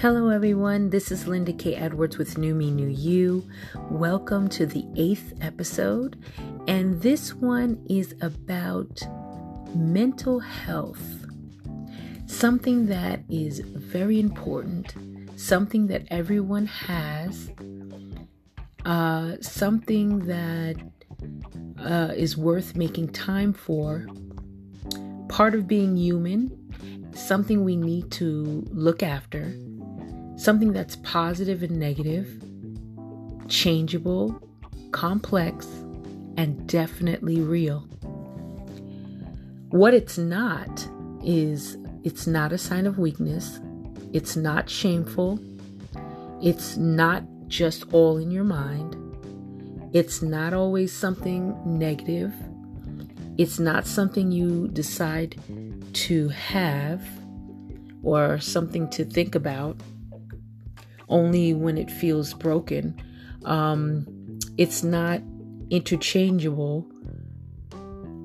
Hello, everyone. This is Linda K. Edwards with New Me, New You. Welcome to the eighth episode. And this one is about mental health. Something that is very important, something that everyone has, uh, something that uh, is worth making time for, part of being human, something we need to look after, something that's positive and negative, changeable, complex, and definitely real. What it's not is it's not a sign of weakness, it's not shameful, it's not just all in your mind, it's not always something negative, it's not something you decide to have or something to think about only when it feels broken. Um, it's not interchangeable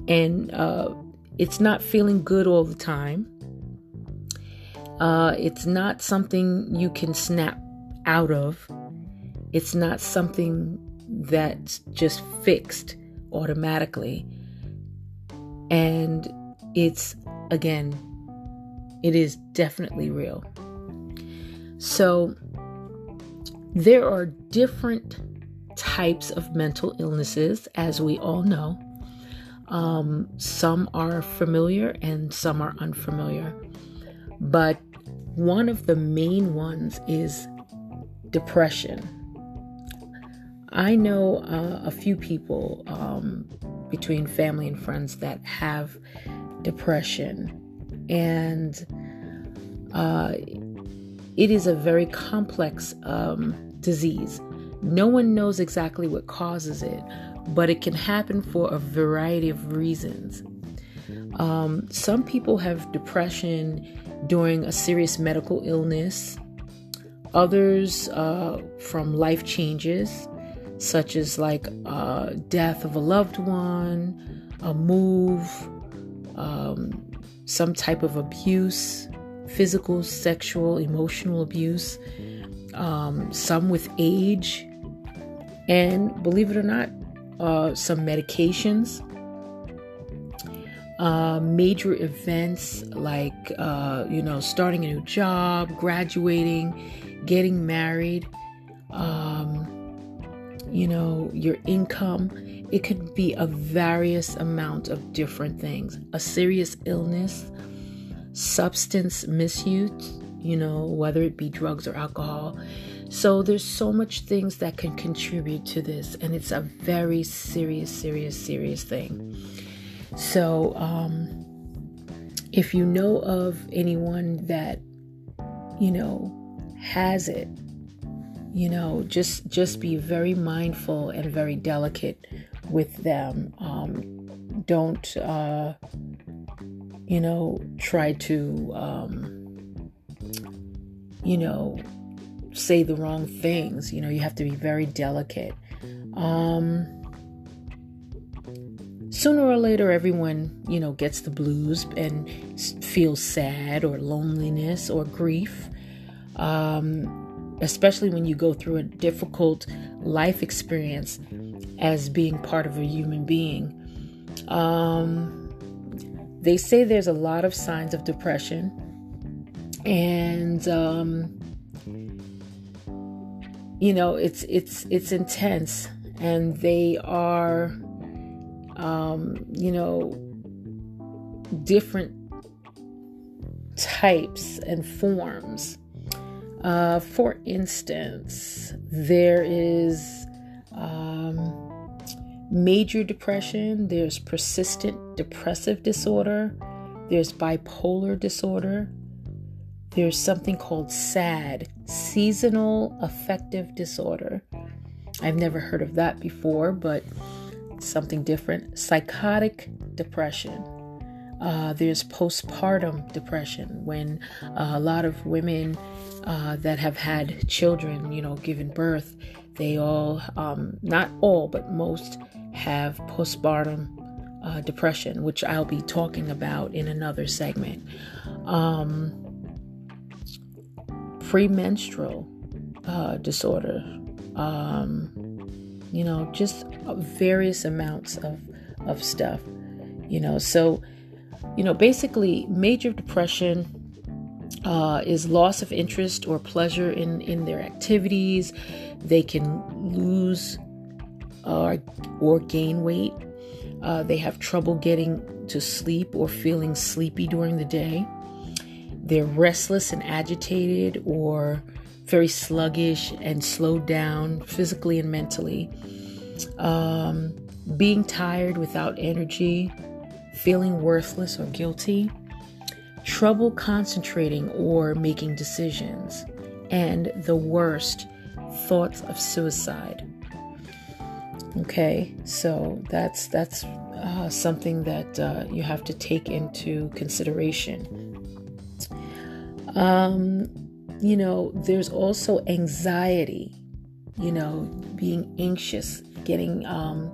and uh, it's not feeling good all the time. Uh, it's not something you can snap out of. It's not something that's just fixed automatically. And it's, again, it is definitely real. So, there are different types of mental illnesses, as we all know. Um, some are familiar and some are unfamiliar. But one of the main ones is depression. I know uh, a few people um, between family and friends that have depression, and uh, it is a very complex um, disease. No one knows exactly what causes it, but it can happen for a variety of reasons. Um, some people have depression during a serious medical illness, others uh, from life changes, such as like uh, death of a loved one, a move, um, some type of abuse, physical, sexual, emotional abuse, um, some with age, and believe it or not, uh, some medications. Uh, major events like, uh, you know, starting a new job, graduating, getting married, um, you know, your income. It could be a various amount of different things. A serious illness, substance misuse, you know, whether it be drugs or alcohol. So there's so much things that can contribute to this, and it's a very serious, serious, serious thing. So, um, if you know of anyone that you know has it, you know, just just be very mindful and very delicate with them. Um, don't, uh, you know, try to, um, you know, say the wrong things. You know, you have to be very delicate. Um, sooner or later, everyone, you know, gets the blues and feels sad or loneliness or grief. Um, especially when you go through a difficult life experience as being part of a human being. Um, they say there's a lot of signs of depression, and um, you know it's it's it's intense. And they are um you know different types and forms. Uh for instance there is major depression there's persistent depressive disorder there's bipolar disorder there's something called SAD, seasonal affective disorder. I've never heard of that before, but something different. Psychotic depression. Uh, there's postpartum depression when uh, a lot of women uh, that have had children, you know, given birth, they all, um, not all, but most have postpartum uh, depression, which I'll be talking about in another segment. Um, premenstrual uh, disorder, um, you know, just various amounts of, of stuff, you know. So, you know, basically, major depression uh, is loss of interest or pleasure in, in their activities. They can lose uh, or gain weight. Uh, they have trouble getting to sleep or feeling sleepy during the day. They're restless and agitated or very sluggish and slowed down physically and mentally. Um, being tired without energy, feeling worthless or guilty, trouble concentrating or making decisions, and the worst, thoughts of suicide. Okay, so that's that's uh, something that uh, you have to take into consideration. Um, you know, there's also anxiety. You know, being anxious, getting, um,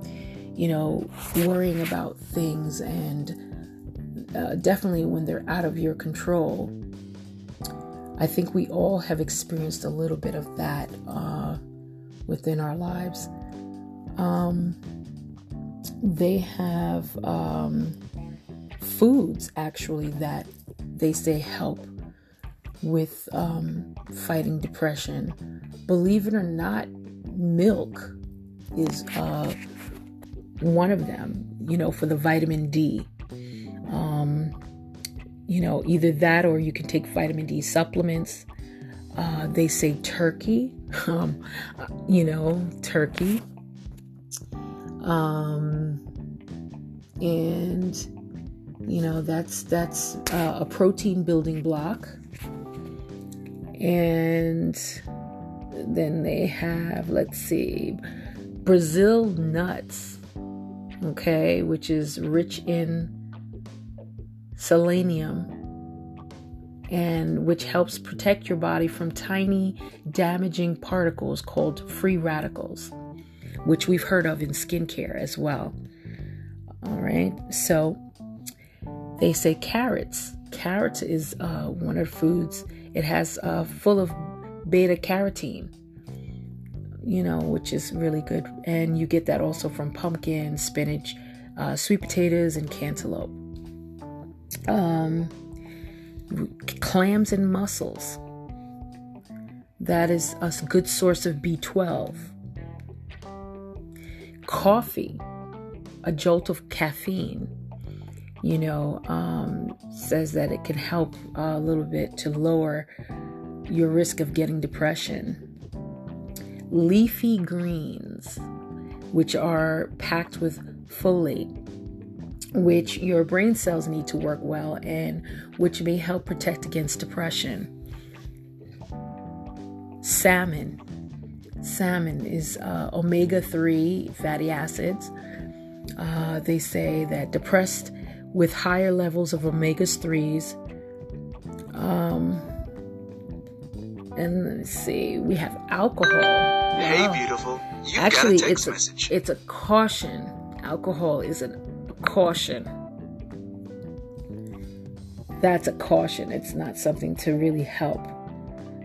you know, worrying about things, and uh, definitely when they're out of your control. I think we all have experienced a little bit of that uh, within our lives. Um, they have um, foods actually that they say help with um, fighting depression. Believe it or not, milk is uh, one of them, you know, for the vitamin D. Um, you know, either that or you can take vitamin D supplements. Uh, they say turkey, um, you know, turkey um, and you know that's that's uh, a protein building block and then they have let's see brazil nuts okay which is rich in selenium and which helps protect your body from tiny damaging particles called free radicals which we've heard of in skincare as well. All right, so they say carrots. Carrots is uh, one of the foods. It has uh, full of beta carotene, you know, which is really good, and you get that also from pumpkin, spinach, uh, sweet potatoes, and cantaloupe. Um, clams and mussels. That is a good source of B12 coffee, a jolt of caffeine, you know, um, says that it can help a little bit to lower your risk of getting depression. Leafy greens, which are packed with folate, which your brain cells need to work well and which may help protect against depression. Salmon, salmon is uh, omega 3 fatty acids. Uh, they say that depressed with higher levels of omega 3s. Um, and let's see, we have alcohol. Hey, wow. beautiful. You Actually, got a it's a, message. It's a caution. Alcohol is a caution. That's a caution. It's not something to really help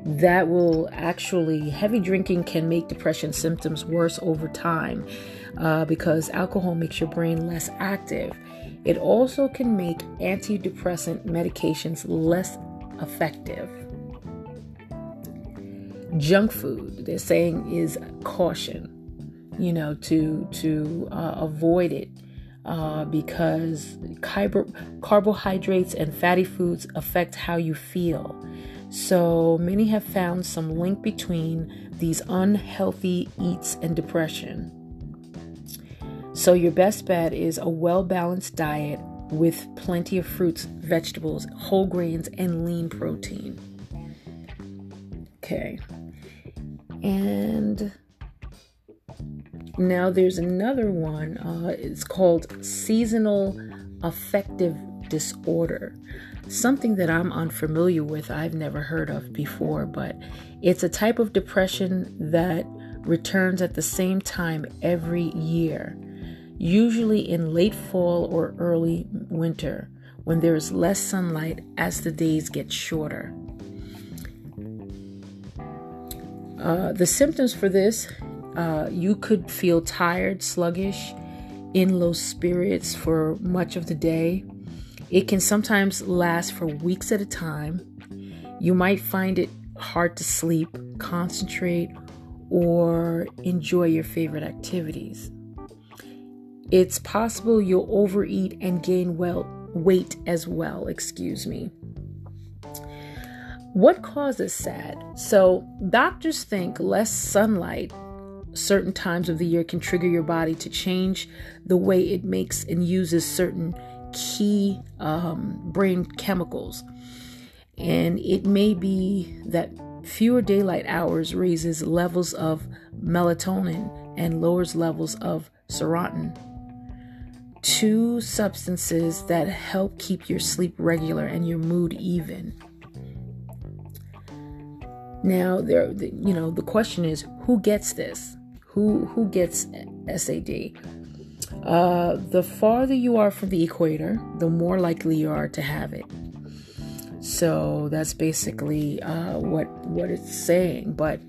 that will actually, heavy drinking can make depression symptoms worse over time uh, because alcohol makes your brain less active. It also can make antidepressant medications less effective. Junk food, they're saying, is caution, you know, to to uh, avoid it. Uh, because carbohydrates and fatty foods affect how you feel. So many have found some link between these unhealthy eats and depression. So, your best bet is a well balanced diet with plenty of fruits, vegetables, whole grains, and lean protein. Okay. And now there's another one. Uh, it's called seasonal affective disorder something that I'm unfamiliar with, I've never heard of before, but it's a type of depression that returns at the same time every year, usually in late fall or early winter when there is less sunlight as the days get shorter. Uh, the symptoms for this uh, you could feel tired, sluggish, in low spirits for much of the day. It can sometimes last for weeks at a time. You might find it hard to sleep, concentrate, or enjoy your favorite activities. It's possible you'll overeat and gain well, weight as well, excuse me. What causes SAD? So, doctors think less sunlight certain times of the year can trigger your body to change the way it makes and uses certain key um, brain chemicals. And it may be that fewer daylight hours raises levels of melatonin and lowers levels of serotonin. Two substances that help keep your sleep regular and your mood even. Now, there, you know, the question is, who gets this? Who who gets SAD? Uh, the farther you are from the equator, the more likely you are to have it. So that's basically uh, what what it's saying. But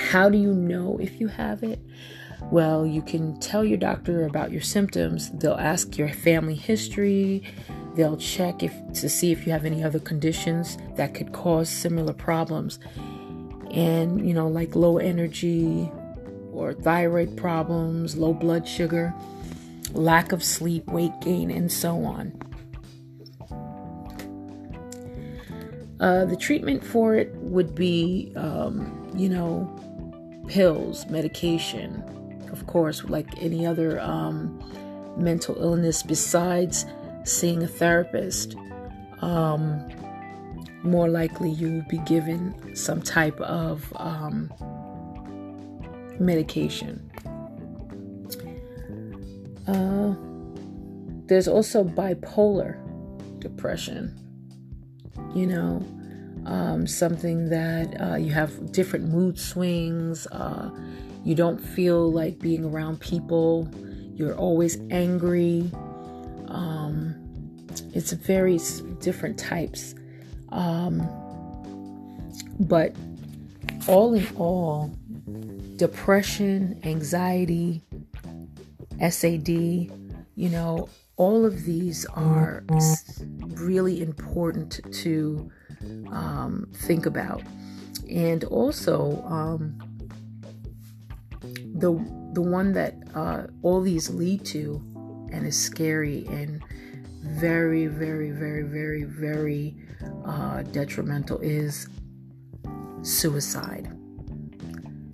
how do you know if you have it? Well, you can tell your doctor about your symptoms. They'll ask your family history. They'll check if to see if you have any other conditions that could cause similar problems. And you know, like low energy, or thyroid problems, low blood sugar, lack of sleep, weight gain, and so on. Uh, the treatment for it would be, um, you know, pills, medication, of course, like any other um, mental illness, besides seeing a therapist. Um, more likely, you will be given some type of um, medication. Uh, there's also bipolar depression. You know, um, something that uh, you have different mood swings. Uh, you don't feel like being around people. You're always angry. It's very different types. Um, but all in all, depression, anxiety, SAD, you know, all of these are really important to um, think about. And also, um, the the one that uh, all these lead to, and is scary and very, very, very, very, very uh, detrimental, is suicide.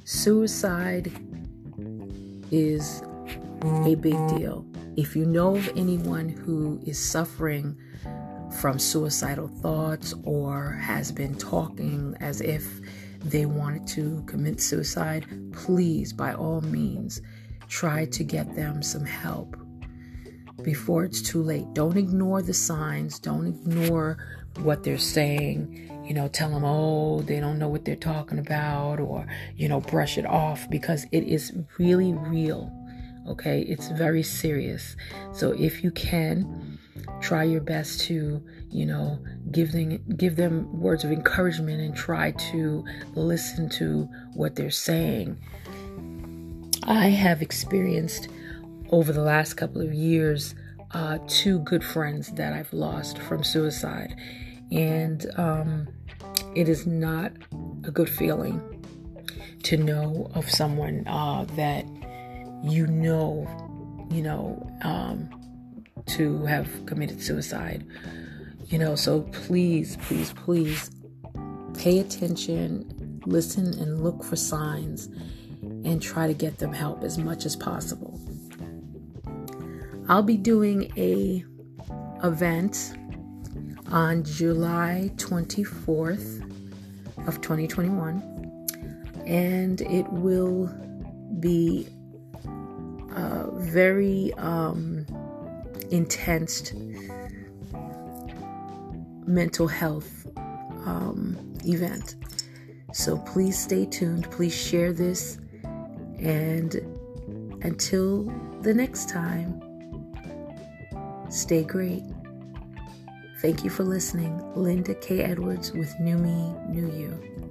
Suicide is a big deal. If you know of anyone who is suffering from suicidal thoughts or has been talking as if they wanted to commit suicide, please, by all means, try to get them some help before it's too late. Don't ignore the signs, don't ignore what they're saying you know, tell them, oh, they don't know what they're talking about, or, you know, brush it off because it is really real. Okay, it's very serious. So if you can, try your best to, you know, give them give them words of encouragement and try to listen to what they're saying. I have experienced over the last couple of years uh, two good friends that I've lost from suicide and um, it is not a good feeling to know of someone uh, that you know, you know, um, to have committed suicide. You know, so please, please, please pay attention, listen, and look for signs and try to get them help as much as possible. I'll be doing a event on July 24th of 2021 and it will be a very um, intense mental health um, event. So please stay tuned. Please share this. And until the next time, stay great. Thank you for listening. Linda K. Edwards with New Me, New You.